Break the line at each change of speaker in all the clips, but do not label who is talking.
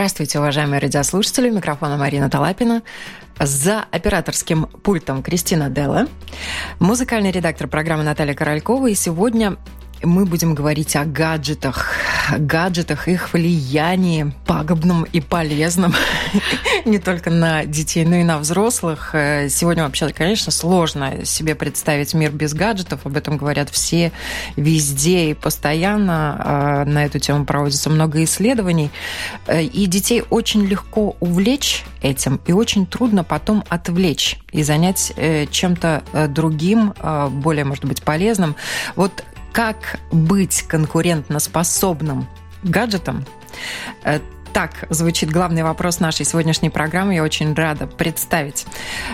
Здравствуйте, уважаемые радиослушатели. Микрофона Марина Талапина. За операторским пультом Кристина Делла. Музыкальный редактор программы Наталья Королькова. И сегодня мы будем говорить о гаджетах, гаджетах, их влиянии пагубном и полезном не только на детей, но и на взрослых. Э, сегодня вообще, конечно, сложно себе представить мир без гаджетов. Об этом говорят все везде и постоянно. А, на эту тему проводится много исследований. Э, и детей очень легко увлечь этим, и очень трудно потом отвлечь и занять э, чем-то другим, более, может быть, полезным. Вот как быть конкурентноспособным гаджетом? Так звучит главный вопрос нашей сегодняшней программы. Я очень рада представить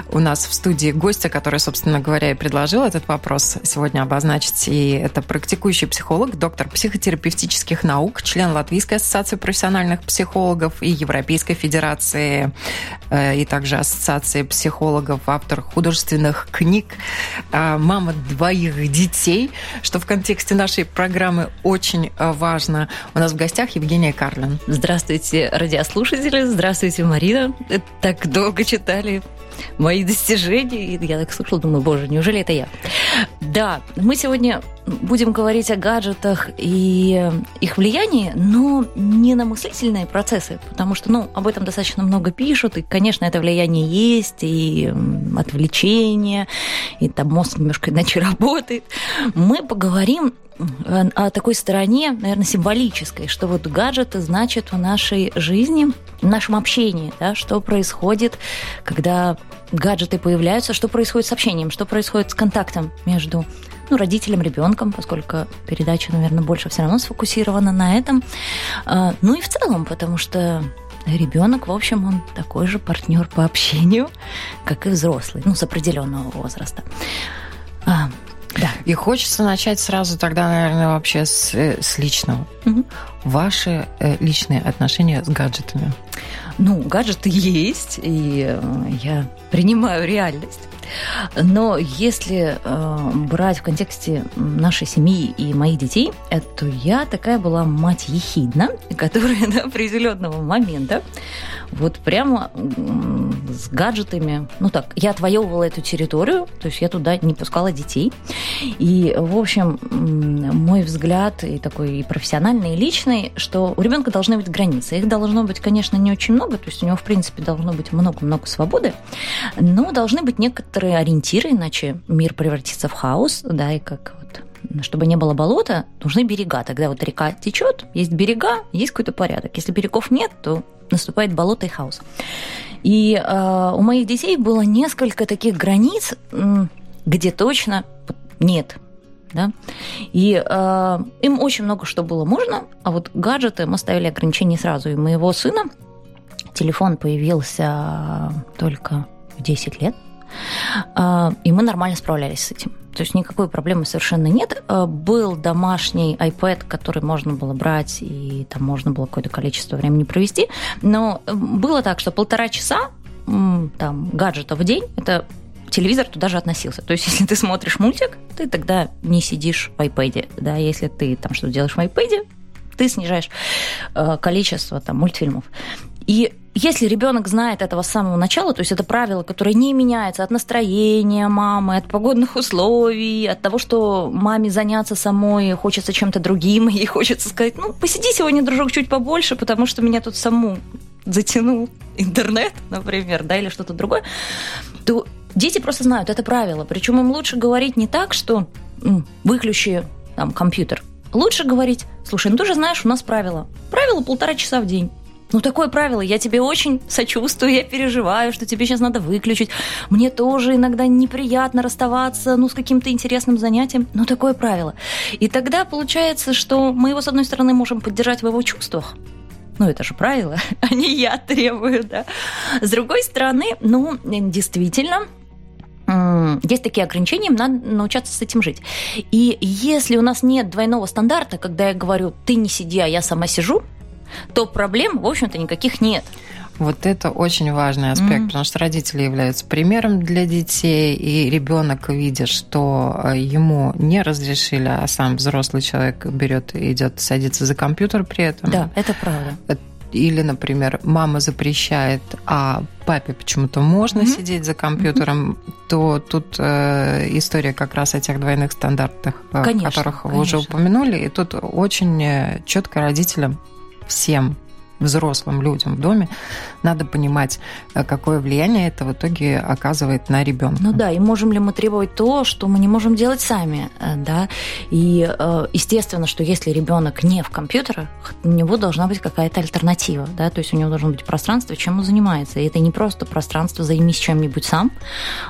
у нас в студии гостя, который, собственно говоря, и предложил этот вопрос сегодня обозначить. И это практикующий психолог, доктор психотерапевтических наук, член Латвийской ассоциации профессиональных психологов и Европейской федерации, э, и также Ассоциации психологов, автор художественных книг, э, мама двоих детей, что в контексте нашей программы очень важно. У нас в гостях Евгения Карлин.
Здравствуйте. Здравствуйте, радиослушатели. Здравствуйте, Марина. Так долго читали мои достижения. И я так слушала, думаю, боже, неужели это я? Да, мы сегодня будем говорить о гаджетах и их влиянии, но не на мыслительные процессы, потому что, ну, об этом достаточно много пишут, и, конечно, это влияние есть, и отвлечение, и там мозг немножко иначе работает. Мы поговорим о такой стороне, наверное, символической, что вот гаджеты значат в нашей жизни, в нашем общении, да, что происходит, когда гаджеты появляются, что происходит с общением, что происходит с контактом между ну, родителем, ребенком, поскольку передача, наверное, больше все равно сфокусирована на этом. А, ну и в целом, потому что ребенок, в общем, он такой же партнер по общению, как и взрослый, ну, с определенного возраста.
Да. И хочется начать сразу тогда, наверное, вообще с, э, с личного. Угу. Ваши э, личные отношения с гаджетами.
Ну, гаджеты есть, и э, я принимаю реальность. Но если э, брать в контексте нашей семьи и моих детей, то я такая была мать ехидна, которая до определенного момента вот прямо с гаджетами, ну так, я отвоевывала эту территорию, то есть я туда не пускала детей. И, в общем, мой взгляд и такой и профессиональный, и личный, что у ребенка должны быть границы. Их должно быть, конечно, не очень много, то есть у него, в принципе, должно быть много-много свободы, но должны быть некоторые ориентиры, иначе мир превратится в хаос, да, и как вот чтобы не было болота, нужны берега. Тогда вот река течет, есть берега, есть какой-то порядок. Если берегов нет, то наступает болото и хаос. И э, у моих детей было несколько таких границ, где точно нет. Да? И э, им очень много что было можно, а вот гаджеты мы ставили ограничения сразу. И моего сына телефон появился только в 10 лет, и мы нормально справлялись с этим. То есть никакой проблемы совершенно нет. Э, был домашний iPad, который можно было брать, и там можно было какое-то количество времени провести. Но было так, что полтора часа там, гаджета в день – это телевизор туда же относился. То есть, если ты смотришь мультик, ты тогда не сидишь в iPad. Да? Если ты там что-то делаешь в iPad, ты снижаешь э, количество там, мультфильмов. И если ребенок знает этого с самого начала, то есть это правило, которое не меняется от настроения мамы, от погодных условий, от того, что маме заняться самой хочется чем-то другим, и хочется сказать, ну, посиди сегодня, дружок, чуть побольше, потому что меня тут саму затянул интернет, например, да, или что-то другое, то дети просто знают это правило. Причем им лучше говорить не так, что выключи там, компьютер. Лучше говорить, слушай, ну ты же знаешь, у нас правило. Правило полтора часа в день. Ну, такое правило, я тебе очень сочувствую, я переживаю, что тебе сейчас надо выключить. Мне тоже иногда неприятно расставаться, ну, с каким-то интересным занятием. Но такое правило. И тогда получается, что мы его, с одной стороны, можем поддержать в его чувствах, ну, это же правило, а не я требую, да. С другой стороны, ну, действительно, есть такие ограничения, им надо научаться с этим жить. И если у нас нет двойного стандарта, когда я говорю, ты не сиди, а я сама сижу, то проблем, в общем-то, никаких нет.
Вот это очень важный аспект, mm-hmm. потому что родители являются примером для детей, и ребенок, видя, что э, ему не разрешили, а сам взрослый человек берет и идет садится за компьютер при этом.
Да, это правда.
Э, или, например, мама запрещает, а папе почему-то можно mm-hmm. сидеть за компьютером, mm-hmm. то тут э, история как раз о тех двойных стандартах, о э, которых вы конечно. уже упомянули. И тут очень четко родителям всем взрослым людям в доме, надо понимать, э, какое влияние это в итоге оказывает на ребенка.
Ну да, и можем ли мы требовать то, что мы не можем делать сами, э, да? И э, естественно, что если ребенок не в компьютерах, у него должна быть какая-то альтернатива, да, то есть у него должно быть пространство, чем он занимается. И это не просто пространство «займись чем-нибудь сам»,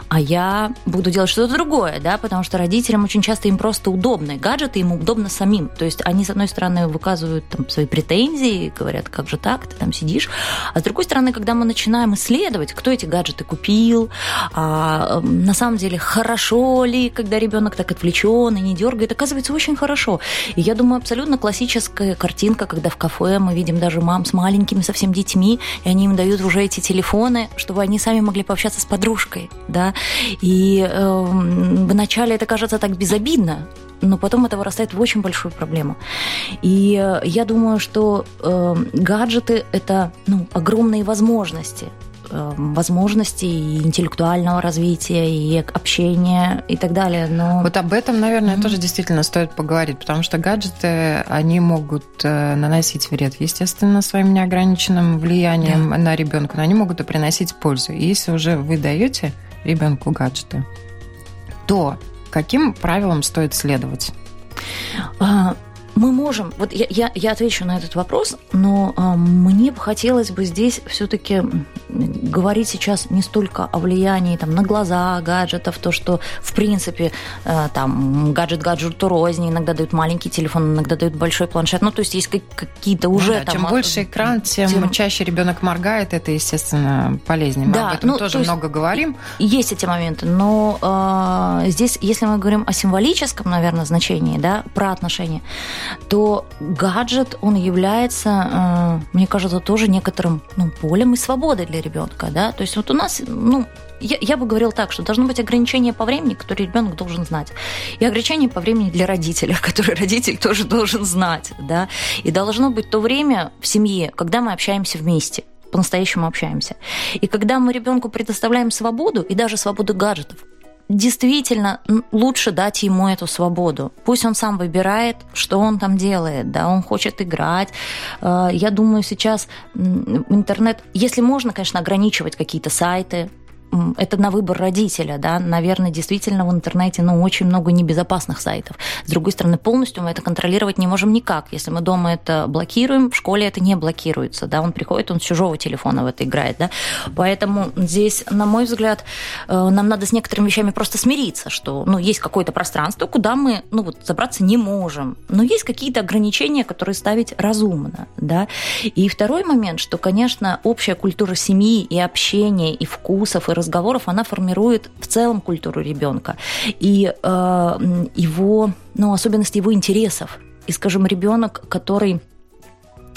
а я буду делать что-то другое, да, потому что родителям очень часто им просто удобно, гаджеты им удобно самим. То есть они, с одной стороны, выказывают там, свои претензии, говорят, как же же так, ты там сидишь. А с другой стороны, когда мы начинаем исследовать, кто эти гаджеты купил, а, на самом деле хорошо ли, когда ребенок так отвлечен и не дергает, оказывается очень хорошо. И я думаю, абсолютно классическая картинка, когда в кафе мы видим даже мам с маленькими совсем детьми, и они им дают уже эти телефоны, чтобы они сами могли пообщаться с подружкой, да. И э, вначале это кажется так безобидно, но потом это вырастает в очень большую проблему. И э, я думаю, что э, гаджеты это ну, огромные возможности э, возможности и интеллектуального развития, и общения, и так далее. Но...
Вот об этом, наверное, mm-hmm. тоже действительно стоит поговорить, потому что гаджеты, они могут э, наносить вред, естественно, своим неограниченным влиянием да. на ребенка, но они могут и приносить пользу. И если уже вы даете ребенку гаджеты, то каким правилам стоит следовать?
А, мы можем, вот я, я, я отвечу на этот вопрос, но а, мне бы хотелось бы здесь все-таки говорить сейчас не столько о влиянии там, на глаза гаджетов, то, что в принципе а, там гаджет гаджету рознь, иногда дают маленький телефон, иногда дают большой планшет, ну то есть есть какие-то уже ну,
да, там... Чем больше экран, тем, тем чаще ребенок моргает, это, естественно, полезнее. Мы да, об этом ну, тоже то много говорим.
Есть эти моменты, но э, здесь, если мы говорим о символическом, наверное, значении, да, про отношения, то гаджет, он является, э, мне кажется, тоже некоторым ну, полем и свободой для ребенка. Да? То есть вот у нас, ну, я, я бы говорил так, что должно быть ограничение по времени, которое ребенок должен знать. И ограничение по времени для родителя, которое родитель тоже должен знать. Да? И должно быть то время в семье, когда мы общаемся вместе по-настоящему общаемся. И когда мы ребенку предоставляем свободу, и даже свободу гаджетов, действительно лучше дать ему эту свободу. Пусть он сам выбирает, что он там делает, да, он хочет играть. Э, я думаю, сейчас интернет, если можно, конечно, ограничивать какие-то сайты, это на выбор родителя, да, наверное, действительно в интернете, ну, очень много небезопасных сайтов. С другой стороны, полностью мы это контролировать не можем никак. Если мы дома это блокируем, в школе это не блокируется, да, он приходит, он с чужого телефона в это играет, да, поэтому здесь, на мой взгляд, э, нам надо с некоторыми вещами просто смириться, что, ну, есть какое-то пространство, куда мы, ну, вот, забраться не можем, но есть какие-то ограничения, которые ставить разумно, да, и второй момент, что, конечно, общая культура семьи и общения, и вкусов, и разговоров, она формирует в целом культуру ребенка и э, его, ну, особенности его интересов. И, скажем, ребенок, который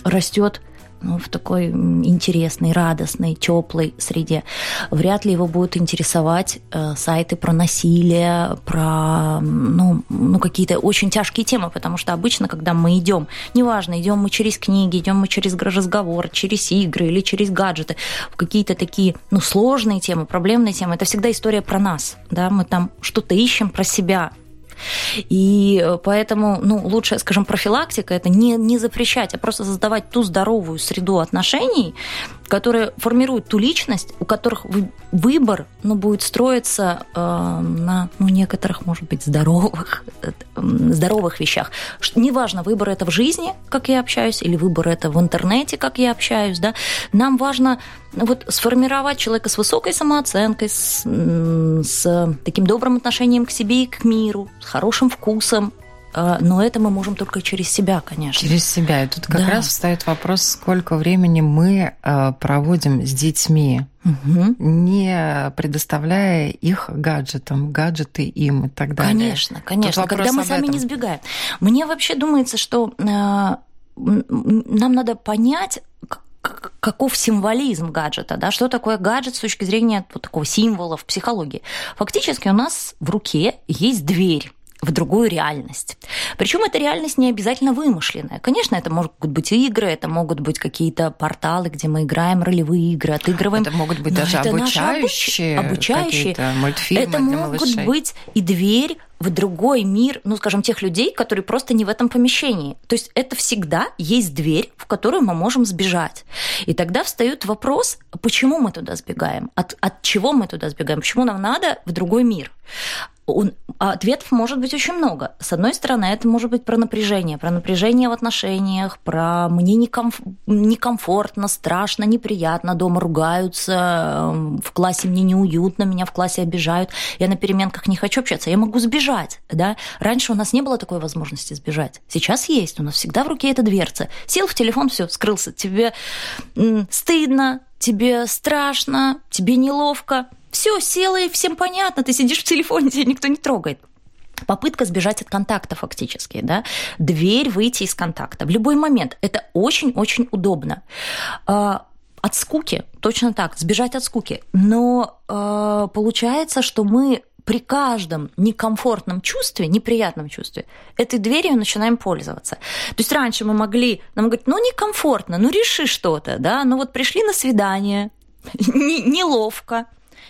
растет ну, в такой интересной, радостной, теплой среде. Вряд ли его будут интересовать э, сайты про насилие, про ну, ну, какие-то очень тяжкие темы, потому что обычно, когда мы идем, неважно, идем мы через книги, идем мы через разговор, через игры или через гаджеты, в какие-то такие ну, сложные темы, проблемные темы, это всегда история про нас. Да? Мы там что-то ищем про себя, и э, поэтому, ну, лучшая, скажем, профилактика – это не, не запрещать, а просто создавать ту здоровую среду отношений, которые формируют ту личность, у которых выбор ну, будет строиться э, на ну, некоторых, может быть, здоровых, э, здоровых вещах. Неважно, выбор это в жизни, как я общаюсь, или выбор это в интернете, как я общаюсь. Да? Нам важно вот, сформировать человека с высокой самооценкой, с, с таким добрым отношением к себе и к миру, с хорошим вкусом, но это мы можем только через себя, конечно.
Через себя. И тут как да. раз встает вопрос, сколько времени мы а, проводим с детьми. угу. не предоставляя их гаджетам, гаджеты им и так далее.
Конечно, конечно. Когда мы сами этом. не сбегаем. Мне вообще думается, что э, нам надо понять, каков символизм гаджета, да, что такое гаджет с точки зрения вот такого символа в психологии. Фактически у нас в руке есть дверь в другую реальность. Причем эта реальность не обязательно вымышленная. Конечно, это могут быть игры, это могут быть какие-то порталы, где мы играем ролевые игры, отыгрываем.
Это могут быть даже обучающие,
обуч... обучающие
мультфильмы
Это могут
малышей.
быть и дверь в другой мир, ну, скажем, тех людей, которые просто не в этом помещении. То есть это всегда есть дверь, в которую мы можем сбежать. И тогда встает вопрос, почему мы туда сбегаем, от, от чего мы туда сбегаем, почему нам надо в другой мир. Он, ответов может быть очень много. С одной стороны, это может быть про напряжение, про напряжение в отношениях, про мне некомф... некомфортно, страшно, неприятно, дома ругаются, эм, в классе мне неуютно, меня в классе обижают, я на переменках не хочу общаться, я могу сбежать. Да? Раньше у нас не было такой возможности сбежать. Сейчас есть, у нас всегда в руке эта дверца. Сел в телефон, все, скрылся. Тебе стыдно, тебе страшно, тебе неловко, все, села и всем понятно, ты сидишь в телефоне, тебя никто не трогает. Попытка сбежать от контакта фактически, да, дверь выйти из контакта в любой момент. Это очень-очень удобно. А, от скуки, точно так, сбежать от скуки. Но э, получается, что мы при каждом некомфортном чувстве, неприятном чувстве, этой дверью начинаем пользоваться. То есть раньше мы могли, нам говорить, ну некомфортно, ну реши что-то, да, ну вот пришли на свидание, неловко,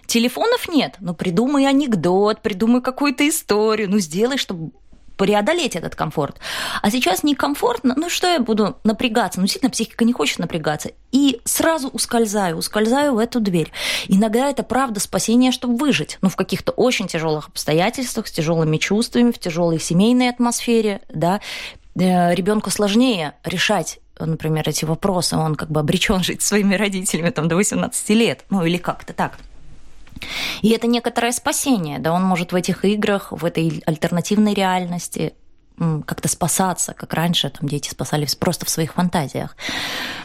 Телефонов нет, но придумай анекдот, придумай какую-то историю, ну сделай, чтобы преодолеть этот комфорт. А сейчас некомфортно, ну что я буду напрягаться? Ну, действительно, психика не хочет напрягаться. И сразу ускользаю, ускользаю в эту дверь. Иногда это правда спасение, чтобы выжить. Ну, в каких-то очень тяжелых обстоятельствах, с тяжелыми чувствами, в тяжелой семейной атмосфере, да. Э, Ребенку сложнее решать например, эти вопросы, он как бы обречен жить своими родителями там, до 18 лет, ну или как-то так. И это некоторое спасение, да, он может в этих играх, в этой альтернативной реальности как-то спасаться, как раньше там дети спасались просто в своих фантазиях.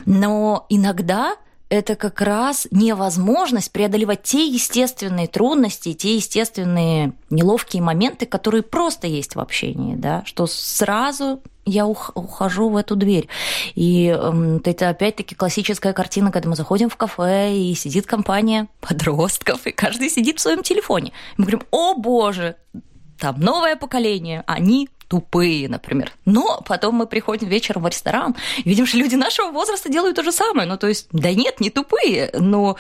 Но иногда это как раз невозможность преодолевать те естественные трудности, те естественные неловкие моменты, которые просто есть в общении, да, что сразу я ухожу в эту дверь. И э, это опять-таки классическая картина, когда мы заходим в кафе, и сидит компания подростков, и каждый сидит в своем телефоне. Мы говорим, о боже, там новое поколение, они тупые, например. Но потом мы приходим вечером в ресторан, и видим, что люди нашего возраста делают то же самое. Ну, то есть, да нет, не тупые, но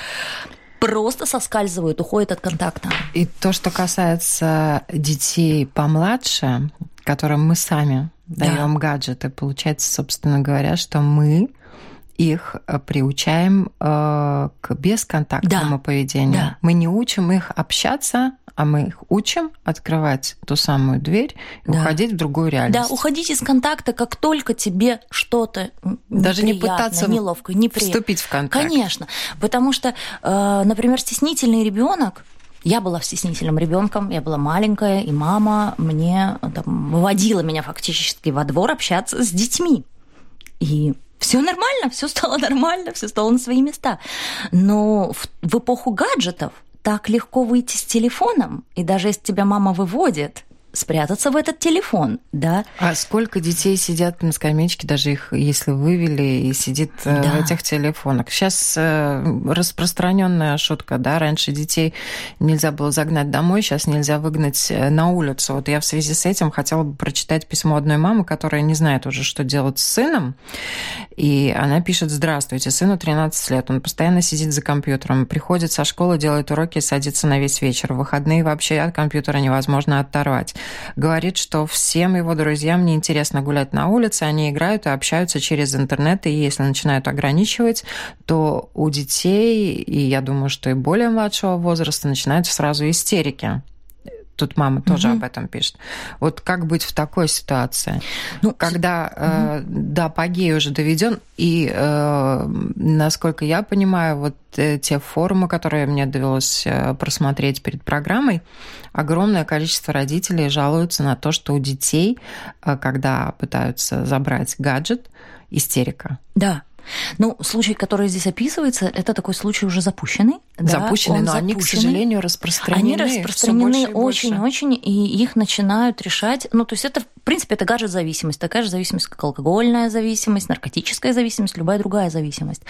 просто соскальзывают, уходят от контакта.
И то, что касается детей помладше, которым мы сами да. даем гаджеты, получается, собственно говоря, что мы их э, приучаем э, к бесконтактному да. поведению. Да. Мы не учим их общаться, а мы их учим открывать ту самую дверь и да. уходить в другую реальность.
Да, уходить из контакта, как только тебе что-то даже не пытаться неловко, неприятно.
вступить в контакт.
Конечно, потому что, э, например, стеснительный ребенок я была стеснительным ребенком, я была маленькая, и мама мне там, выводила меня фактически во двор общаться с детьми. И все нормально, все стало нормально, все стало на свои места. Но в, в эпоху гаджетов так легко выйти с телефоном, и даже если тебя мама выводит, спрятаться в этот телефон, да.
А сколько детей сидят на скамеечке, даже их, если вывели, и сидит э, да. в этих телефонах? Сейчас э, распространенная шутка, да, раньше детей нельзя было загнать домой, сейчас нельзя выгнать э, на улицу. Вот я в связи с этим хотела бы прочитать письмо одной мамы, которая не знает уже, что делать с сыном, и она пишет, здравствуйте, сыну 13 лет, он постоянно сидит за компьютером, приходит со школы, делает уроки садится на весь вечер. В выходные вообще от компьютера невозможно оторвать говорит, что всем его друзьям неинтересно гулять на улице, они играют и общаются через интернет, и если начинают ограничивать, то у детей, и я думаю, что и более младшего возраста, начинаются сразу истерики. Тут мама тоже угу. об этом пишет. Вот как быть в такой ситуации, ну, когда угу. э, до апогея уже доведен, и э, насколько я понимаю, вот э, те форумы, которые мне довелось э, просмотреть перед программой, огромное количество родителей жалуются на то, что у детей, э, когда пытаются забрать гаджет, истерика.
Да. Ну, случай, который здесь описывается, это такой случай уже запущенный.
Запущенный, да, но запущенный. они, к сожалению, распространены.
Они распространены очень-очень, и их начинают решать. Ну, то есть это, в принципе, это гаджет-зависимость, такая же зависимость, как алкогольная зависимость, наркотическая зависимость, любая другая зависимость.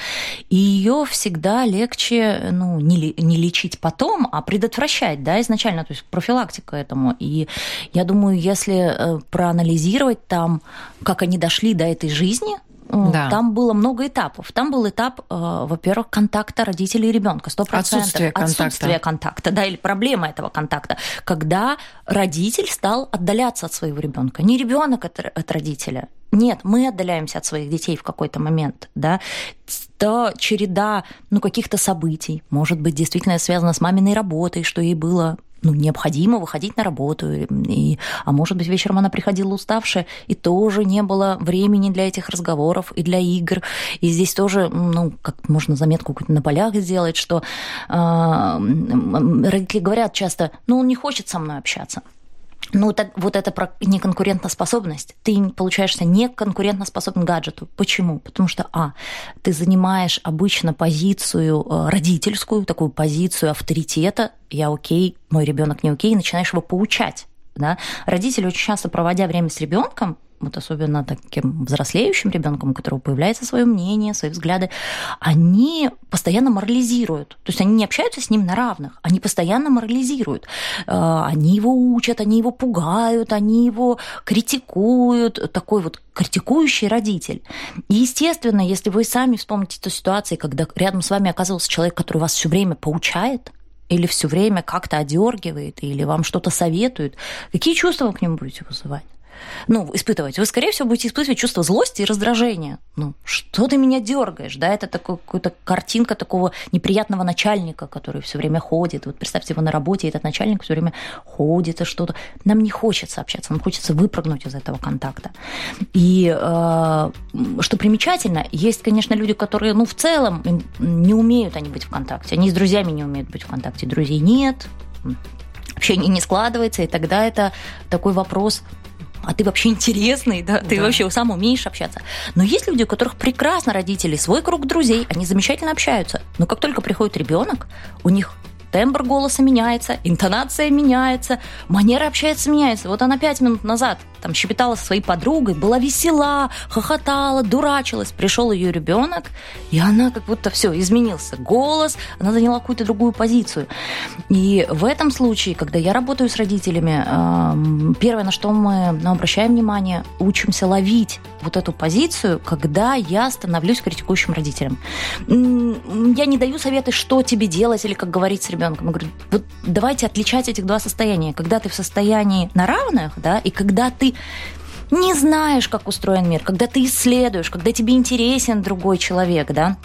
И ее всегда легче, ну, не, не лечить потом, а предотвращать, да, изначально, то есть профилактика этому. И я думаю, если э, проанализировать там, как они дошли до этой жизни, да. Там было много этапов. Там был этап, э, во-первых, контакта родителей и ребенка, сто процентов.
Отсутствие контакта.
Отсутствие контакта, да, или проблема этого контакта, когда родитель стал отдаляться от своего ребенка. Не ребенок от, от родителя. Нет, мы отдаляемся от своих детей в какой-то момент, да, то череда ну, каких-то событий, может быть, действительно связано с маминой работой, что ей было ну, необходимо выходить на работу. И, а может быть, вечером она приходила уставшая, и тоже не было времени для этих разговоров и для игр. И здесь тоже, ну, как можно заметку на полях сделать, что э, родители говорят часто, ну, он не хочет со мной общаться. Ну, так, вот это про неконкурентоспособность. Ты получаешься неконкурентоспособен гаджету. Почему? Потому что, а, ты занимаешь обычно позицию э, родительскую, такую позицию авторитета, я окей, мой ребенок не окей, и начинаешь его поучать. Да? Родители очень часто, проводя время с ребенком, вот особенно таким взрослеющим ребенком, у которого появляется свое мнение, свои взгляды, они постоянно морализируют. То есть они не общаются с ним на равных, они постоянно морализируют. Э, они его учат, они его пугают, они его критикуют. Такой вот критикующий родитель. И, естественно, если вы сами вспомните ту ситуацию, когда рядом с вами оказывался человек, который вас все время поучает, или все время как-то одергивает, или вам что-то советует, какие чувства вы к нему будете вызывать? Ну, испытывать, вы, скорее всего, будете испытывать чувство злости и раздражения. Ну, что ты меня дергаешь, да, это такой, какая-то картинка такого неприятного начальника, который все время ходит. Вот представьте, вы на работе, и этот начальник все время ходит и что-то. Нам не хочется общаться, нам хочется выпрыгнуть из этого контакта. И э, что примечательно, есть, конечно, люди, которые, ну, в целом не умеют они быть в контакте. Они с друзьями не умеют быть в контакте. Друзей нет, общение не складывается, и тогда это такой вопрос а ты вообще интересный, да, ты да. вообще сам умеешь общаться. Но есть люди, у которых прекрасно родители, свой круг друзей, они замечательно общаются. Но как только приходит ребенок, у них тембр голоса меняется, интонация меняется, манера общаться меняется. Вот она пять минут назад там щебетала со своей подругой, была весела, хохотала, дурачилась. Пришел ее ребенок, и она как будто все, изменился голос, она заняла какую-то другую позицию. И в этом случае, когда я работаю с родителями, эм, первое, на что мы обращаем внимание, учимся ловить вот эту позицию, когда я становлюсь критикующим родителем. Я не даю советы, что тебе делать или как говорить с ребенком. Я говорю, вот давайте отличать этих два состояния. Когда ты в состоянии на равных, да, и когда ты не знаешь, как устроен мир, когда ты исследуешь, когда тебе интересен другой человек, да,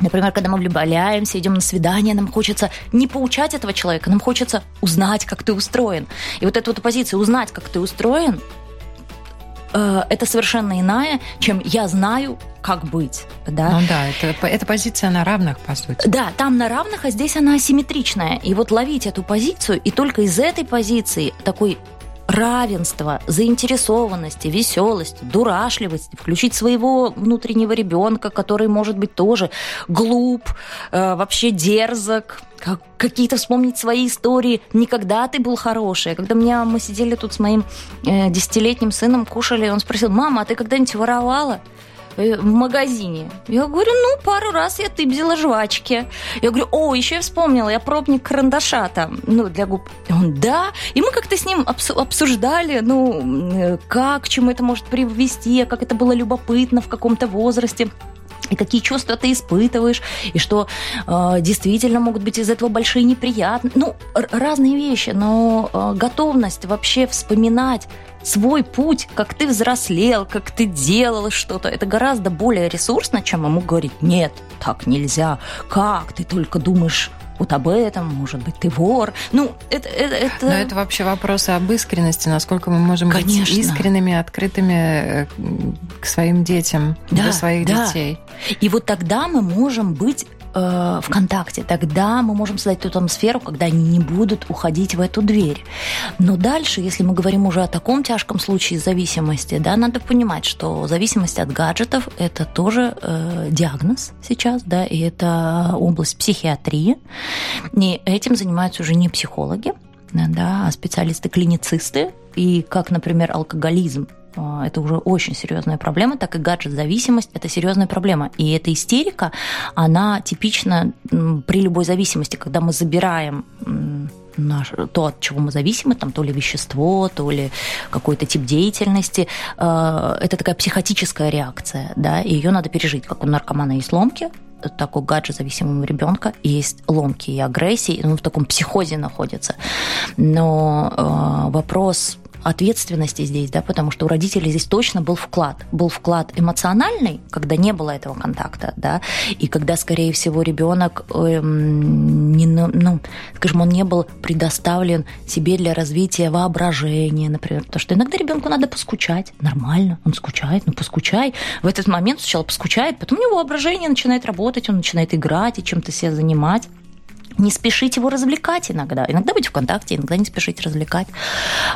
Например, когда мы влюбляемся, идем на свидание, нам хочется не поучать этого человека, нам хочется узнать, как ты устроен. И вот эта вот позиция узнать, как ты устроен, Э, это совершенно иная, чем я знаю, как быть. Да?
Ну да, это, это позиция на равных, по сути.
Да, там на равных, а здесь она асимметричная. И вот ловить эту позицию, и только из этой позиции такой равенства, заинтересованности, веселости, дурашливости, включить своего внутреннего ребенка, который может быть тоже глуп, э, вообще дерзок, как, какие-то вспомнить свои истории. Никогда ты был хороший. Когда меня, мы сидели тут с моим э, десятилетним сыном, кушали, он спросил, мама, а ты когда-нибудь воровала? Э, в магазине. Я говорю, ну, пару раз я тыбзила жвачки. Я говорю, о, еще я вспомнила, я пробник карандаша там, ну, для губ. И он, да. И мы как-то с ним обсуждали, ну, э, как, к чему это может привести, как это было любопытно в каком-то возрасте и какие чувства ты испытываешь, и что э, действительно могут быть из этого большие неприятности. Ну, разные вещи, но э, готовность вообще вспоминать свой путь, как ты взрослел, как ты делал что-то, это гораздо более ресурсно, чем ему говорить, нет, так нельзя, как ты только думаешь вот об этом, может быть, ты вор. Ну, это... это, это...
Но это вообще вопросы об искренности, насколько мы можем Конечно. быть искренними, открытыми э, к своим детям, да, для своих
да.
детей.
И вот тогда мы можем быть э, ВКонтакте, тогда мы можем создать ту атмосферу, когда они не будут уходить в эту дверь. Но дальше, если мы говорим уже о таком тяжком случае зависимости, да, надо понимать, что зависимость от гаджетов – это тоже э, диагноз сейчас, да, и это область психиатрии. И этим занимаются уже не психологи, да, а специалисты-клиницисты. И как, например, алкоголизм это уже очень серьезная проблема, так и гаджет-зависимость – это серьезная проблема. И эта истерика, она типична при любой зависимости, когда мы забираем наш, то, от чего мы зависимы, там, то ли вещество, то ли какой-то тип деятельности, э, это такая психотическая реакция, да, и ее надо пережить, как у наркомана есть ломки, так у гаджет-зависимого ребенка есть ломки и агрессии, он в таком психозе находится. Но э, вопрос ответственности здесь, да, потому что у родителей здесь точно был вклад. Был вклад эмоциональный, когда не было этого контакта, да, и когда, скорее всего, ребенок, эм, не, ну, скажем, он не был предоставлен себе для развития воображения, например, потому что иногда ребенку надо поскучать, нормально, он скучает, ну поскучай. В этот момент сначала поскучает, потом у него воображение начинает работать, он начинает играть и чем-то себя занимать не спешить его развлекать иногда. Иногда быть в контакте, иногда не спешить развлекать.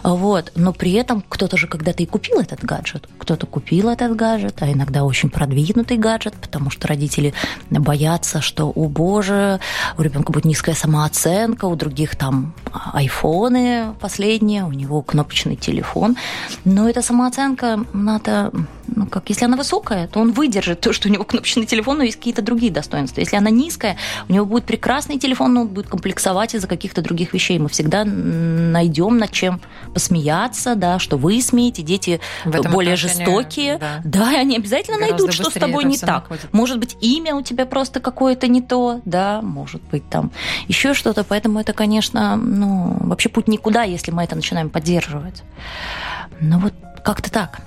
Вот. Но при этом кто-то же когда-то и купил этот гаджет. Кто-то купил этот гаджет, а иногда очень продвинутый гаджет, потому что родители боятся, что, о боже, у ребенка будет низкая самооценка, у других там айфоны последние, у него кнопочный телефон. Но эта самооценка надо ну, как, если она высокая, то он выдержит то, что у него кнопочный телефон, но есть какие-то другие достоинства. Если она низкая, у него будет прекрасный телефон, он будет комплексовать из-за каких-то других вещей. Мы всегда найдем над чем посмеяться, да, что вы смеете, дети более жестокие. Да. да, и они обязательно Гораздо найдут, что с тобой не так. Находит. Может быть, имя у тебя просто какое-то не то, да, может быть, там еще что-то. Поэтому это, конечно, ну, вообще путь никуда, если мы это начинаем поддерживать. Ну вот как-то так.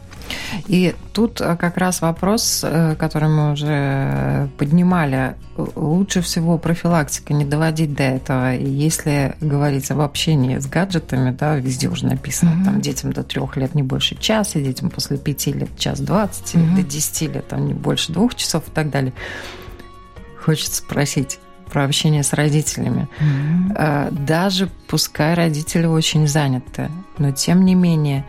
И тут э, как раз вопрос, э, который мы уже поднимали. Лучше всего профилактика не доводить до этого. И если говорить об общении с гаджетами, да, везде уже написано, mm-hmm. там детям до трех лет не больше часа, детям после пяти лет час двадцать, mm-hmm. до десяти лет там не больше двух часов и так далее. Хочется спросить, про общение с родителями. Mm-hmm. Даже пускай родители очень заняты, но тем не менее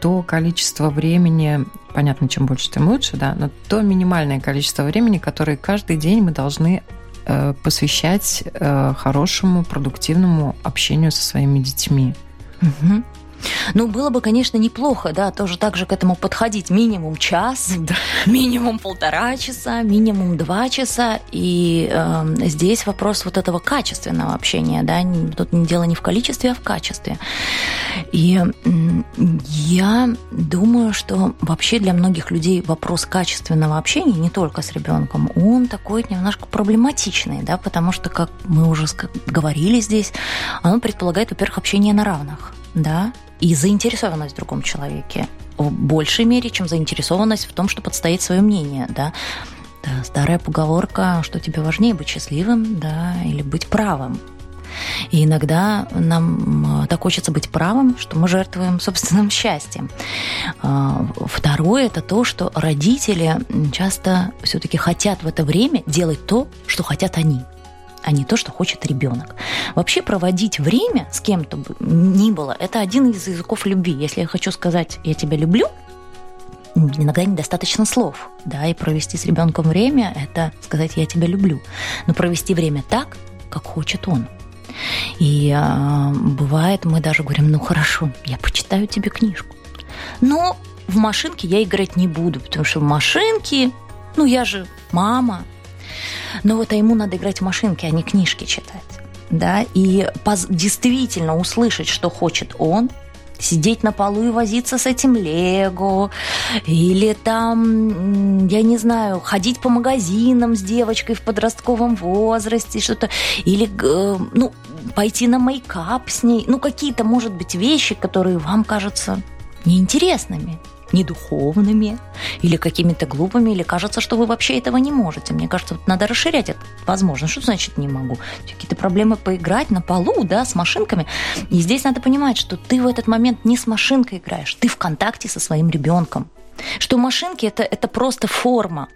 то количество времени, понятно, чем больше, тем лучше, да, но то минимальное количество времени, которое каждый день мы должны э, посвящать э, хорошему, продуктивному общению со своими детьми.
Угу. Ну, было бы, конечно, неплохо, да, тоже так же к этому подходить. Минимум час, да. минимум полтора часа, минимум два часа. И э, здесь вопрос вот этого качественного общения, да, тут дело не в количестве, а в качестве. И э, я думаю, что вообще для многих людей вопрос качественного общения, не только с ребенком, он такой немножко проблематичный, да, потому что, как мы уже говорили здесь, оно предполагает, во-первых, общение на равных да, и заинтересованность в другом человеке в большей мере, чем заинтересованность в том, чтобы отстоять свое мнение, да. да старая поговорка, что тебе важнее быть счастливым, да, или быть правым. И иногда нам так хочется быть правым, что мы жертвуем собственным счастьем. А, второе это то, что родители часто все-таки хотят в это время делать то, что хотят они а не то, что хочет ребенок. Вообще проводить время с кем-то ни было, это один из языков любви. Если я хочу сказать «я тебя люблю», иногда недостаточно слов, да, и провести с ребенком время – это сказать «я тебя люблю», но провести время так, как хочет он. И э, бывает, мы даже говорим, ну хорошо, я почитаю тебе книжку. Но в машинке я играть не буду, потому что в машинке, ну я же мама, но вот а ему надо играть в машинки, а не книжки читать. Да, и действительно услышать, что хочет он, сидеть на полу и возиться с этим лего, или там, я не знаю, ходить по магазинам с девочкой в подростковом возрасте, что-то, или, ну, пойти на мейкап с ней, ну, какие-то, может быть, вещи, которые вам кажутся неинтересными недуховными или какими-то глупыми, или кажется, что вы вообще этого не можете. Мне кажется, вот надо расширять это. Возможно. Что значит не могу? Какие-то проблемы поиграть на полу, да, с машинками. И здесь надо понимать, что ты в этот момент не с машинкой играешь, ты в контакте со своим ребенком. Что машинки это, это просто форма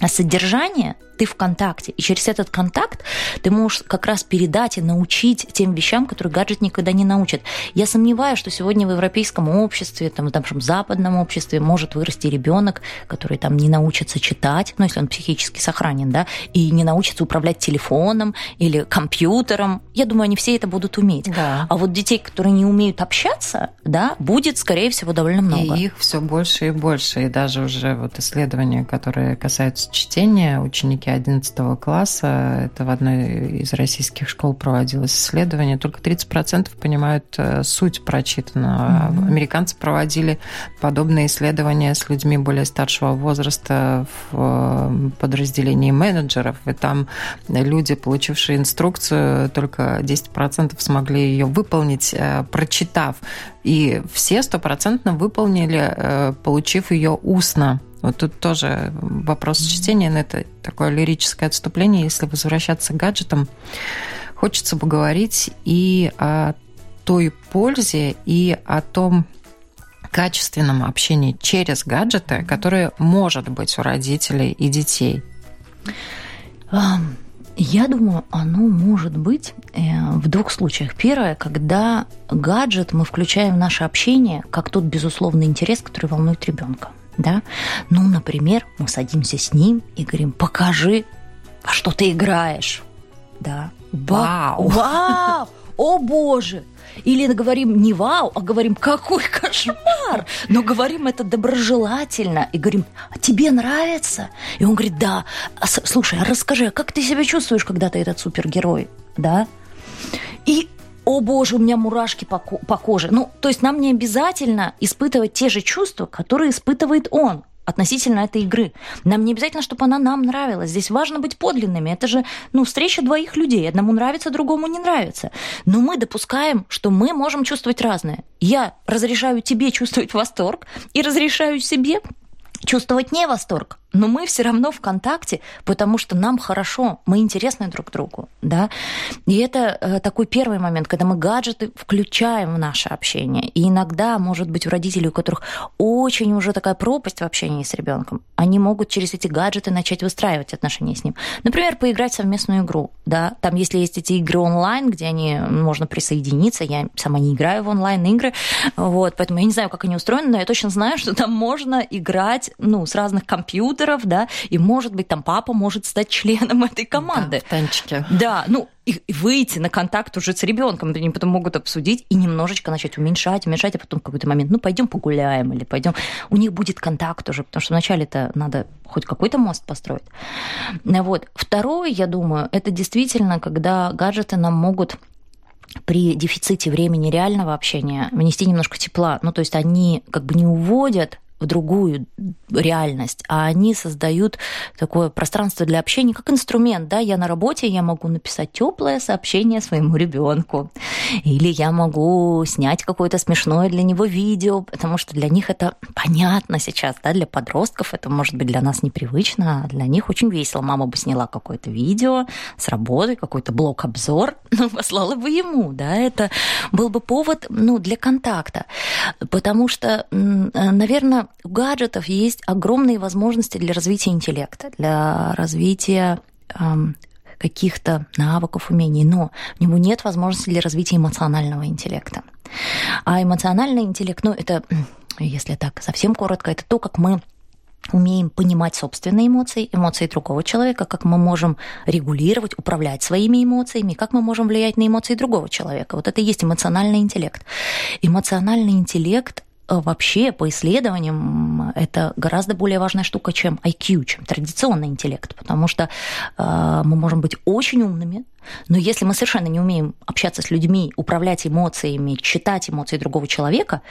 А содержание ты в контакте. И через этот контакт ты можешь как раз передать и научить тем вещам, которые гаджет никогда не научит. Я сомневаюсь, что сегодня в европейском обществе, там, в нашем западном обществе может вырасти ребенок, который там не научится читать, ну, если он психически сохранен, да, и не научится управлять телефоном или компьютером. Я думаю, они все это будут уметь.
Да.
А вот детей, которые не умеют общаться, да, будет, скорее всего, довольно много.
И их все больше и больше. И даже уже вот исследования, которые касаются чтения, ученики ученики 11 класса, это в одной из российских школ проводилось исследование, только 30% понимают э, суть прочитанного. Mm-hmm. Американцы проводили подобные исследования с людьми более старшего возраста в э, подразделении менеджеров, и там люди, получившие инструкцию, только 10% смогли ее выполнить, э, прочитав. И все стопроцентно выполнили, получив ее устно. Вот тут тоже вопрос чтения, но это такое лирическое отступление. Если возвращаться к гаджетам, хочется поговорить и о той пользе, и о том качественном общении через гаджеты, которое может быть у родителей и детей.
Я думаю, оно может быть э, в двух случаях. Первое, когда гаджет мы включаем в наше общение как тот безусловный интерес, который волнует ребенка да? Ну, например, мы садимся с ним и говорим, покажи, во что ты играешь, да?
Вау!
Вау! О боже! Или говорим не вау, а говорим какой кошмар. Но говорим это доброжелательно и говорим, а тебе нравится? И он говорит, да. А, слушай, а расскажи, а как ты себя чувствуешь, когда ты этот супергерой? Да? И о боже, у меня мурашки по, по коже. Ну, то есть нам не обязательно испытывать те же чувства, которые испытывает он относительно этой игры. Нам не обязательно, чтобы она нам нравилась. Здесь важно быть подлинными. Это же ну, встреча двоих людей. Одному нравится, другому не нравится. Но мы допускаем, что мы можем чувствовать разное. Я разрешаю тебе чувствовать восторг и разрешаю себе чувствовать не восторг но мы все равно в контакте, потому что нам хорошо, мы интересны друг другу, да. И это э, такой первый момент, когда мы гаджеты включаем в наше общение. И иногда, может быть, у родителей, у которых очень уже такая пропасть в общении с ребенком, они могут через эти гаджеты начать выстраивать отношения с ним. Например, поиграть в совместную игру, да. Там, если есть эти игры онлайн, где они можно присоединиться, я сама не играю в онлайн-игры, вот, поэтому я не знаю, как они устроены, но я точно знаю, что там можно играть, ну, с разных компьютеров, компьютеров, да, и, может быть, там папа может стать членом этой команды.
Да, в танчике.
Да, ну, и выйти на контакт уже с ребенком, они потом могут обсудить и немножечко начать уменьшать, уменьшать, а потом в какой-то момент, ну, пойдем погуляем или пойдем. У них будет контакт уже, потому что вначале это надо хоть какой-то мост построить. Вот. Второе, я думаю, это действительно, когда гаджеты нам могут при дефиците времени реального общения внести немножко тепла. Ну, то есть они как бы не уводят в другую реальность, а они создают такое пространство для общения как инструмент. Да? Я на работе, я могу написать теплое сообщение своему ребенку, или я могу снять какое-то смешное для него видео, потому что для них это понятно сейчас, да? для подростков это может быть для нас непривычно, а для них очень весело. Мама бы сняла какое-то видео с работы, какой-то блок-обзор, ну, послала бы ему, да, это был бы повод ну, для контакта, потому что, наверное, у гаджетов есть огромные возможности для развития интеллекта, для развития эм, каких-то навыков, умений, но у него нет возможности для развития эмоционального интеллекта. А эмоциональный интеллект, ну, это, если так совсем коротко, это то, как мы умеем понимать собственные эмоции, эмоции другого человека, как мы можем регулировать, управлять своими эмоциями, как мы можем влиять на эмоции другого человека. Вот это и есть эмоциональный интеллект. Эмоциональный интеллект вообще по исследованиям это гораздо более важная штука, чем IQ, чем традиционный интеллект, потому что э, мы можем быть очень умными, но если мы совершенно не умеем общаться с людьми, управлять эмоциями, читать эмоции другого человека,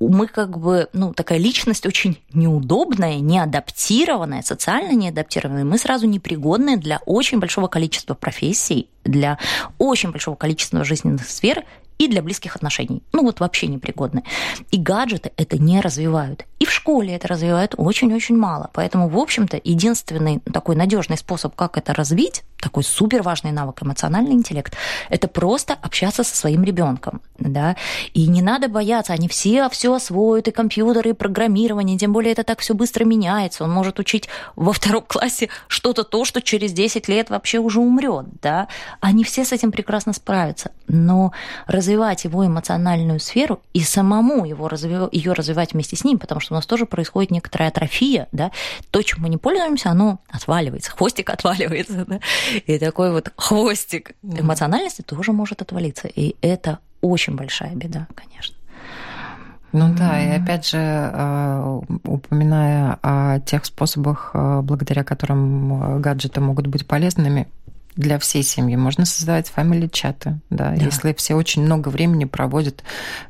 мы как бы, ну, такая личность очень неудобная, неадаптированная, социально неадаптированная, мы сразу непригодны для очень большого количества профессий, для очень большого количества жизненных сфер, и для близких отношений. Ну вот вообще непригодны. И гаджеты это не развивают. И в школе это развивают очень-очень мало. Поэтому, в общем-то, единственный такой надежный способ, как это развить, такой супер важный навык, эмоциональный интеллект, это просто общаться со своим ребенком, да, и не надо бояться, они все все освоят, и компьютеры, и программирование, тем более это так все быстро меняется, он может учить во втором классе что-то то, что через 10 лет вообще уже умрет, да, они все с этим прекрасно справятся, но развивать его эмоциональную сферу и самому его развив... ее развивать вместе с ним, потому что у нас тоже происходит некоторая атрофия, да, то, чем мы не пользуемся, оно отваливается, хвостик отваливается, да, и такой вот хвостик эмоциональности тоже может отвалиться. И это очень большая беда, конечно.
Ну да, и опять же, э, упоминая о тех способах, э, благодаря которым э, гаджеты могут быть полезными, для всей семьи. Можно создавать family чаты, да, да. Если все очень много времени проводят,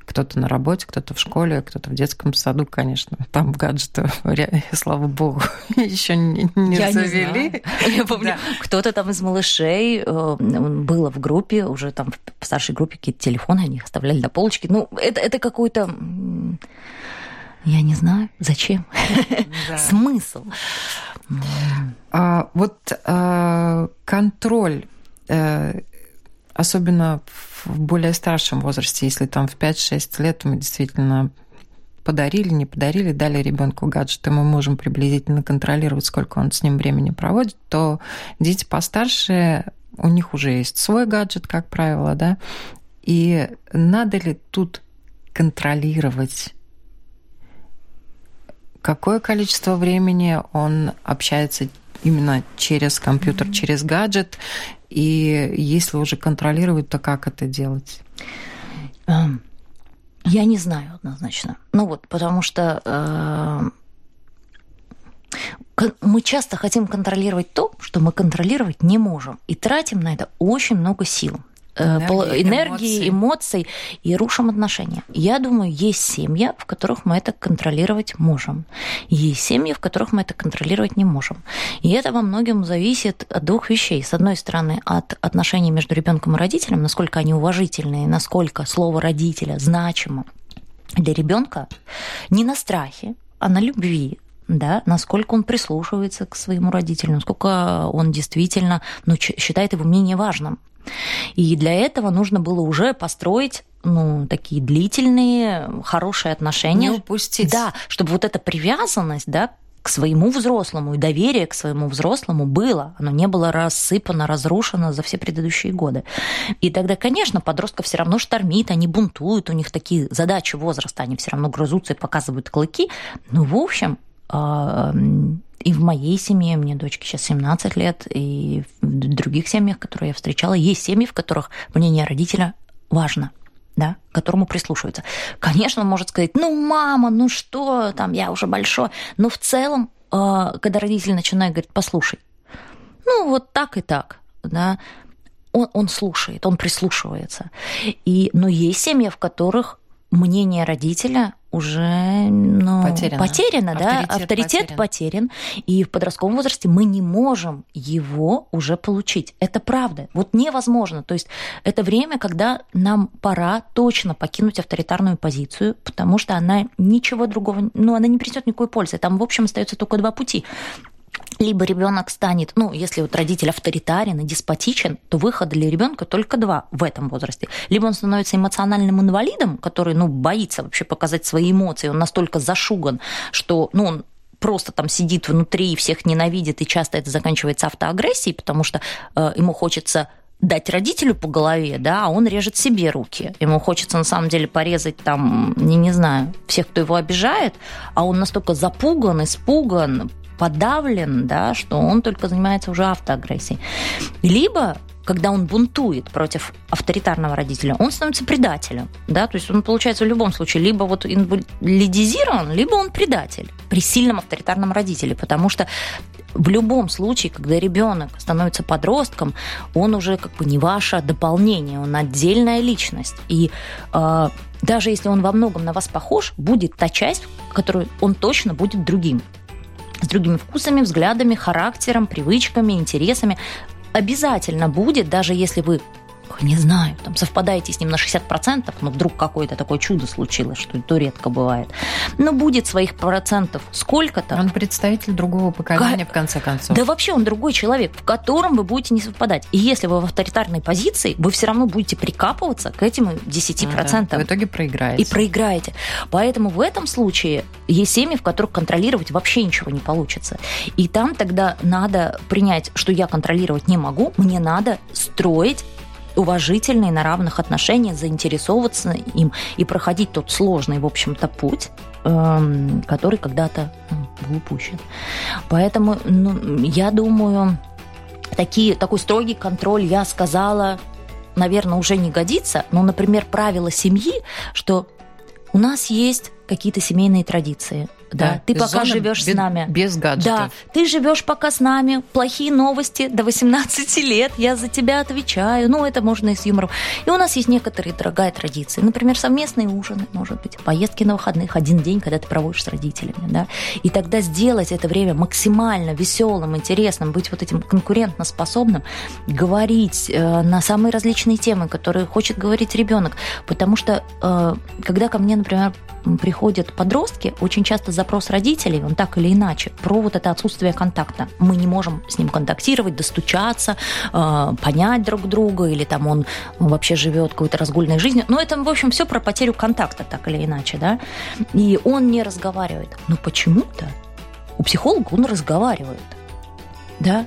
кто-то на работе, кто-то в школе, кто-то в детском саду, конечно, там гаджеты, слава богу, еще не, не Я завели.
Не Я помню, да. кто-то там из малышей э, было в группе, уже там в старшей группе какие-то телефоны, они оставляли на полочке. Ну, это, это какой-то я не знаю, зачем. Да. Смысл.
А, вот а, контроль, а, особенно в более старшем возрасте, если там в 5-6 лет мы действительно подарили, не подарили, дали ребенку гаджет, и мы можем приблизительно контролировать, сколько он с ним времени проводит, то дети постарше, у них уже есть свой гаджет, как правило, да, и надо ли тут контролировать какое количество времени он общается именно через компьютер, mm-hmm. через гаджет, и если уже контролировать, то как это делать?
Эм, я не знаю однозначно. Ну вот, потому что э, мы часто хотим контролировать то, что мы контролировать не можем, и тратим на это очень много сил. Э, энергии, энергии эмоций. эмоций и рушим отношения. Я думаю, есть семьи, в которых мы это контролировать можем. Есть семьи, в которых мы это контролировать не можем. И это во многом зависит от двух вещей. С одной стороны, от отношений между ребенком и родителем, насколько они уважительные, насколько слово родителя значимо для ребенка, не на страхе, а на любви, да, насколько он прислушивается к своему родителю, насколько он действительно ну, считает его мнение важным. И для этого нужно было уже построить ну, такие длительные, хорошие отношения.
Не упустить.
Да, чтобы вот эта привязанность, да, к своему взрослому и доверие к своему взрослому было. Оно не было рассыпано, разрушено за все предыдущие годы. И тогда, конечно, подростков все равно штормит, они бунтуют, у них такие задачи возраста, они все равно грызутся и показывают клыки. Ну, в общем, и в моей семье, мне дочке сейчас 17 лет, и в других семьях, которые я встречала, есть семьи, в которых мнение родителя важно да, к которому прислушиваются. Конечно, он может сказать, ну, мама, ну что, там, я уже большой. Но в целом, а, когда родитель начинает говорить, послушай, ну, вот так и так, да, он, он слушает, он прислушивается. И, но есть семьи, в которых мнение родителя уже ну, потеряно, потеряно да, авторитет, авторитет потерян. потерян, и в подростковом возрасте мы не можем его уже получить. Это правда. Вот невозможно. То есть это время, когда нам пора точно покинуть авторитарную позицию, потому что она ничего другого, ну, она не принесет никакой пользы. Там, в общем, остается только два пути либо ребенок станет, ну, если вот родитель авторитарен и деспотичен, то выхода для ребенка только два в этом возрасте. Либо он становится эмоциональным инвалидом, который, ну, боится вообще показать свои эмоции, он настолько зашуган, что, ну, он просто там сидит внутри и всех ненавидит, и часто это заканчивается автоагрессией, потому что э, ему хочется дать родителю по голове, да, а он режет себе руки. Ему хочется на самом деле порезать там, не, не знаю, всех, кто его обижает, а он настолько запуган, испуган, подавлен, да, что он только занимается уже автоагрессией. Либо когда он бунтует против авторитарного родителя, он становится предателем. Да? То есть он, получается, в любом случае либо вот инвалидизирован, либо он предатель при сильном авторитарном родителе. Потому что в любом случае, когда ребенок становится подростком, он уже как бы не ваше дополнение, он отдельная личность. И э, даже если он во многом на вас похож, будет та часть, которую он точно будет другим с другими вкусами, взглядами, характером, привычками, интересами. Обязательно будет, даже если вы не знаю, там совпадаете с ним на 60%, но вдруг какое-то такое чудо случилось, что и то редко бывает. Но будет своих процентов сколько-то.
Он представитель другого поколения, в конце концов.
Да вообще он другой человек, в котором вы будете не совпадать. И если вы в авторитарной позиции, вы все равно будете прикапываться к этим 10%. Ну, да.
В итоге проиграете.
И проиграете. Поэтому в этом случае есть семьи, в которых контролировать вообще ничего не получится. И там тогда надо принять, что я контролировать не могу, мне надо строить уважительные, на равных отношениях, заинтересовываться им и проходить тот сложный, в общем-то, путь, эм, который когда-то ну, был упущен. Поэтому ну, я думаю, такие, такой строгий контроль, я сказала, наверное, уже не годится, но, например, правило семьи, что у нас есть какие-то семейные традиции – да, да. ты пока живешь
без,
с нами.
Без гаджетов.
Да, ты живешь пока с нами. Плохие новости до 18 лет. Я за тебя отвечаю. Ну, это можно и с юмором. И у нас есть некоторые дорогая традиции. Например, совместные ужины, может быть, поездки на выходных, один день, когда ты проводишь с родителями. Да? И тогда сделать это время максимально веселым, интересным, быть вот этим конкурентоспособным, говорить э, на самые различные темы, которые хочет говорить ребенок. Потому что, э, когда ко мне, например, приходят подростки, очень часто запрос родителей, он так или иначе, про вот это отсутствие контакта. Мы не можем с ним контактировать, достучаться, э, понять друг друга, или там он вообще живет какой-то разгульной жизнью. Но это, в общем, все про потерю контакта, так или иначе, да. И он не разговаривает. Но почему-то у психолога он разговаривает. Да,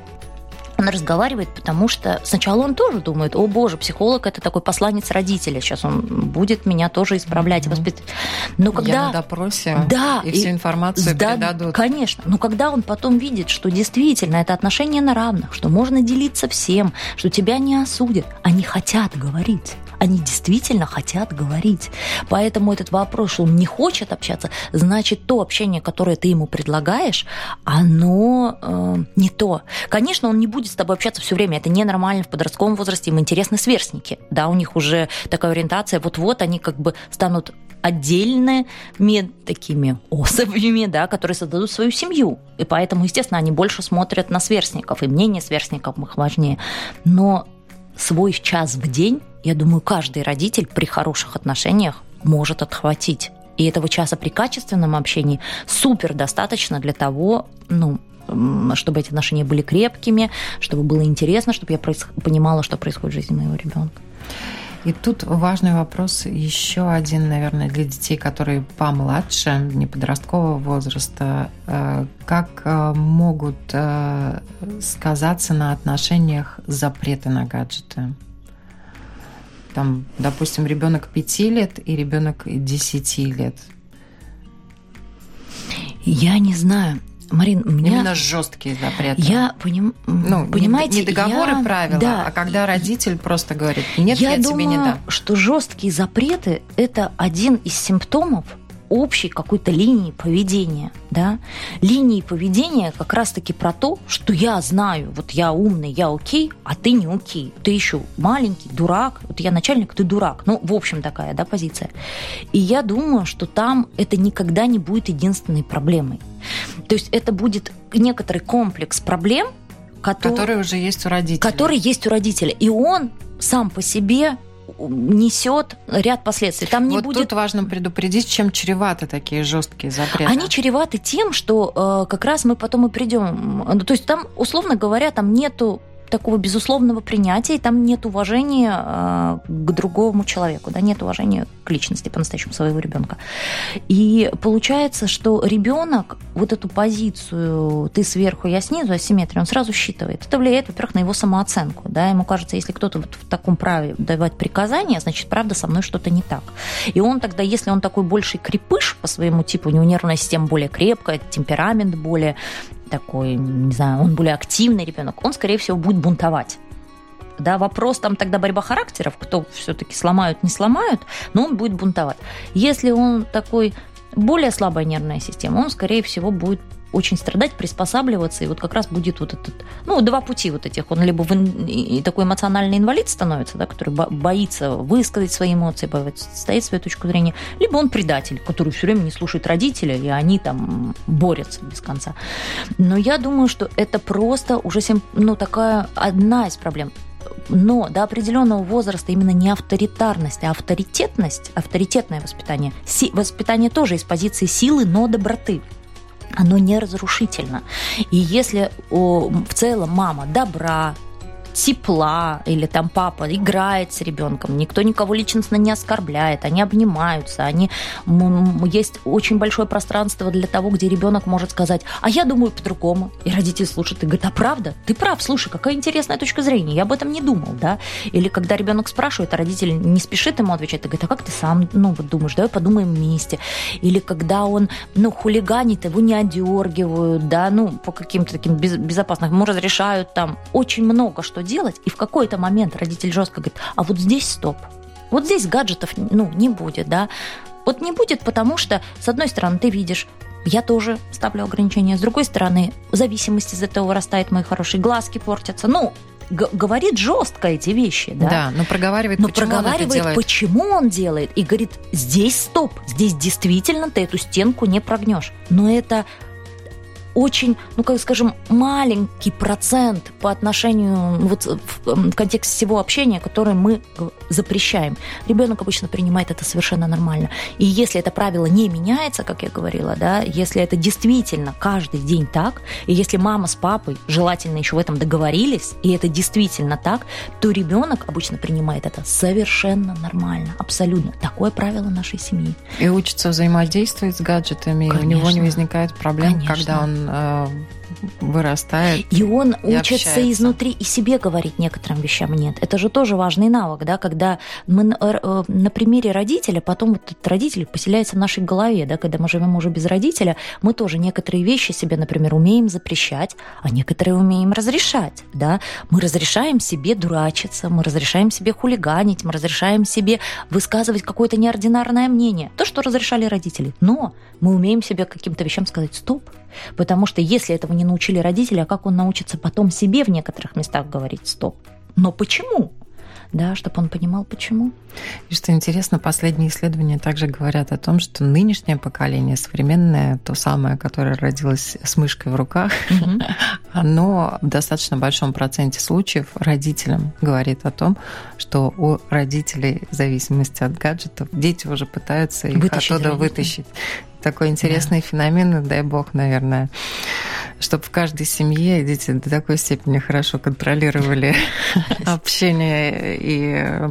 он разговаривает, потому что сначала он тоже думает, о боже, психолог это такой посланец родителя, сейчас он будет меня тоже исправлять, mm-hmm.
Но когда... Я на допросе, да, и, и всю информацию да, передадут.
Конечно, но когда он потом видит, что действительно это отношение на равных, что можно делиться всем, что тебя не осудят, они хотят говорить они действительно хотят говорить. Поэтому этот вопрос, что он не хочет общаться, значит, то общение, которое ты ему предлагаешь, оно э, не то. Конечно, он не будет с тобой общаться все время. Это ненормально в подростковом возрасте. Им интересны сверстники. Да, у них уже такая ориентация. Вот-вот они как бы станут отдельными такими особями, да, которые создадут свою семью. И поэтому, естественно, они больше смотрят на сверстников, и мнение сверстников их важнее. Но свой час в день я думаю, каждый родитель при хороших отношениях может отхватить. И этого часа при качественном общении супер достаточно для того, ну, чтобы эти отношения были крепкими, чтобы было интересно, чтобы я понимала, что происходит в жизни моего ребенка.
И тут важный вопрос еще один, наверное, для детей, которые помладше, не подросткового возраста. Э, как э, могут э, сказаться на отношениях запреты на гаджеты? Там, допустим, ребенок 5 лет и ребенок 10 лет.
Я не знаю. Марин, у меня...
Именно жесткие запреты.
Я поним... ну, понимаете,
не договоры, я... правила, да. а когда родитель просто говорит, нет, я, я думаю, тебе не дам.
что жесткие запреты – это один из симптомов общей какой-то линии поведения, да, линии поведения как раз-таки про то, что я знаю, вот я умный, я окей, а ты не окей, ты еще маленький, дурак, вот я начальник, ты дурак, ну, в общем, такая, да, позиция. И я думаю, что там это никогда не будет единственной проблемой. То есть это будет некоторый комплекс проблем,
который, который уже есть у родителей.
Который есть у родителя. И он сам по себе несет ряд последствий. Там не
вот
будет...
тут важно предупредить, чем чреваты такие жесткие запреты.
Они чреваты тем, что э, как раз мы потом и придем. Ну, то есть там, условно говоря, там нету такого безусловного принятия, и там нет уважения э, к другому человеку, да, нет уважения к личности по-настоящему своего ребенка. И получается, что ребенок вот эту позицию ты сверху, я снизу, асимметрию, он сразу считывает. Это влияет, во-первых, на его самооценку. Да? Ему кажется, если кто-то вот в таком праве давать приказания, значит, правда, со мной что-то не так. И он тогда, если он такой больший крепыш по своему типу, у него нервная система более крепкая, темперамент более такой, не знаю, он более активный ребенок, он, скорее всего, будет бунтовать. Да, вопрос там тогда борьба характеров, кто все-таки сломают, не сломают, но он будет бунтовать. Если он такой более слабая нервная система, он, скорее всего, будет очень страдать, приспосабливаться, и вот как раз будет вот этот, ну, два пути вот этих. Он либо в, такой эмоциональный инвалид становится, да, который боится высказать свои эмоции, боится стоять свою точку зрения, либо он предатель, который все время не слушает родителей, и они там борются без конца. Но я думаю, что это просто уже, ну, такая одна из проблем но до определенного возраста именно не авторитарность, а авторитетность, авторитетное воспитание. Си, воспитание тоже из позиции силы, но доброты оно не разрушительно. И если о, в целом мама добра, тепла, или там папа играет с ребенком, никто никого личностно не оскорбляет, они обнимаются, они есть очень большое пространство для того, где ребенок может сказать, а я думаю по-другому. И родитель слушает и говорит, а правда? Ты прав, слушай, какая интересная точка зрения, я об этом не думал, да? Или когда ребенок спрашивает, а родитель не спешит ему отвечать, и говорит, а как ты сам, ну, вот думаешь, давай подумаем вместе. Или когда он, ну, хулиганит, его не одергивают, да, ну, по каким-то таким безопасным, ему разрешают там очень много что делать, и в какой-то момент родитель жестко говорит, а вот здесь стоп, вот здесь гаджетов ну, не будет, да. Вот не будет, потому что, с одной стороны, ты видишь, я тоже ставлю ограничения, с другой стороны, зависимость из этого вырастает, мои хорошие глазки портятся. Ну, говорит жестко эти вещи, да?
Да, но проговаривает, но
почему проговаривает, он это делает. почему он делает, и говорит, здесь стоп, здесь действительно ты эту стенку не прогнешь. Но это очень, ну, как скажем, маленький процент по отношению вот в контексте всего общения, который мы запрещаем. Ребенок обычно принимает это совершенно нормально. И если это правило не меняется, как я говорила, да, если это действительно каждый день так, и если мама с папой желательно еще в этом договорились, и это действительно так, то ребенок обычно принимает это совершенно нормально, абсолютно. Такое правило нашей семьи.
И учится взаимодействовать с гаджетами, Конечно. и у него не возникает проблем, Конечно. когда он э, вырастает.
И он и учится общается. изнутри и себе говорить некоторым вещам нет. Это же тоже важный навык, да, когда мы э, на примере родителя, потом этот родитель поселяется в нашей голове, да, когда мы живем уже без родителя, мы тоже некоторые вещи себе, например, умеем запрещать, а некоторые умеем разрешать, да. Мы разрешаем себе дурачиться, мы разрешаем себе хулиганить, мы разрешаем себе высказывать какое-то неординарное мнение, то, что разрешали родители. Но мы умеем себе каким-то вещам сказать «стоп», Потому что если этого не научили родители, а как он научится потом себе в некоторых местах говорить «стоп»? Но почему? да, чтобы он понимал, почему.
И что интересно, последние исследования также говорят о том, что нынешнее поколение, современное, то самое, которое родилось с мышкой в руках, mm-hmm. оно в достаточно большом проценте случаев родителям говорит о том, что у родителей, в зависимости от гаджетов, дети уже пытаются их вытащить оттуда родителей. вытащить такой интересный да. феномен, дай бог, наверное, чтобы в каждой семье дети до такой степени хорошо контролировали общение и э,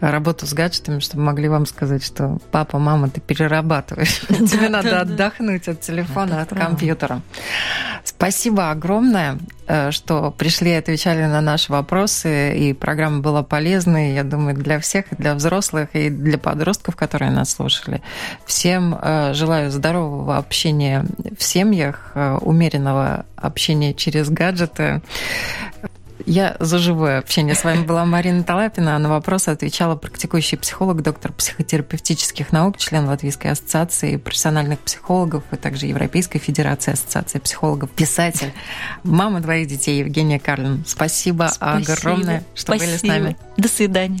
работу с гаджетами, чтобы могли вам сказать, что папа, мама, ты перерабатываешь. Тебе надо отдохнуть от телефона, от компьютера. Спасибо огромное, э, что пришли и отвечали на наши вопросы, и программа была полезной, я думаю, для всех, и для взрослых, и для подростков, которые нас слушали. Всем э, желаю здорового общения в семьях, умеренного общения через гаджеты. Я за живое общение. С вами была Марина Талапина. На вопросы отвечала практикующий психолог, доктор психотерапевтических наук, член Латвийской ассоциации профессиональных психологов и также Европейской Федерации ассоциации психологов, писатель, мама двоих детей Евгения Карлин. Спасибо, Спасибо. огромное, что Спасибо. были с нами.
До свидания.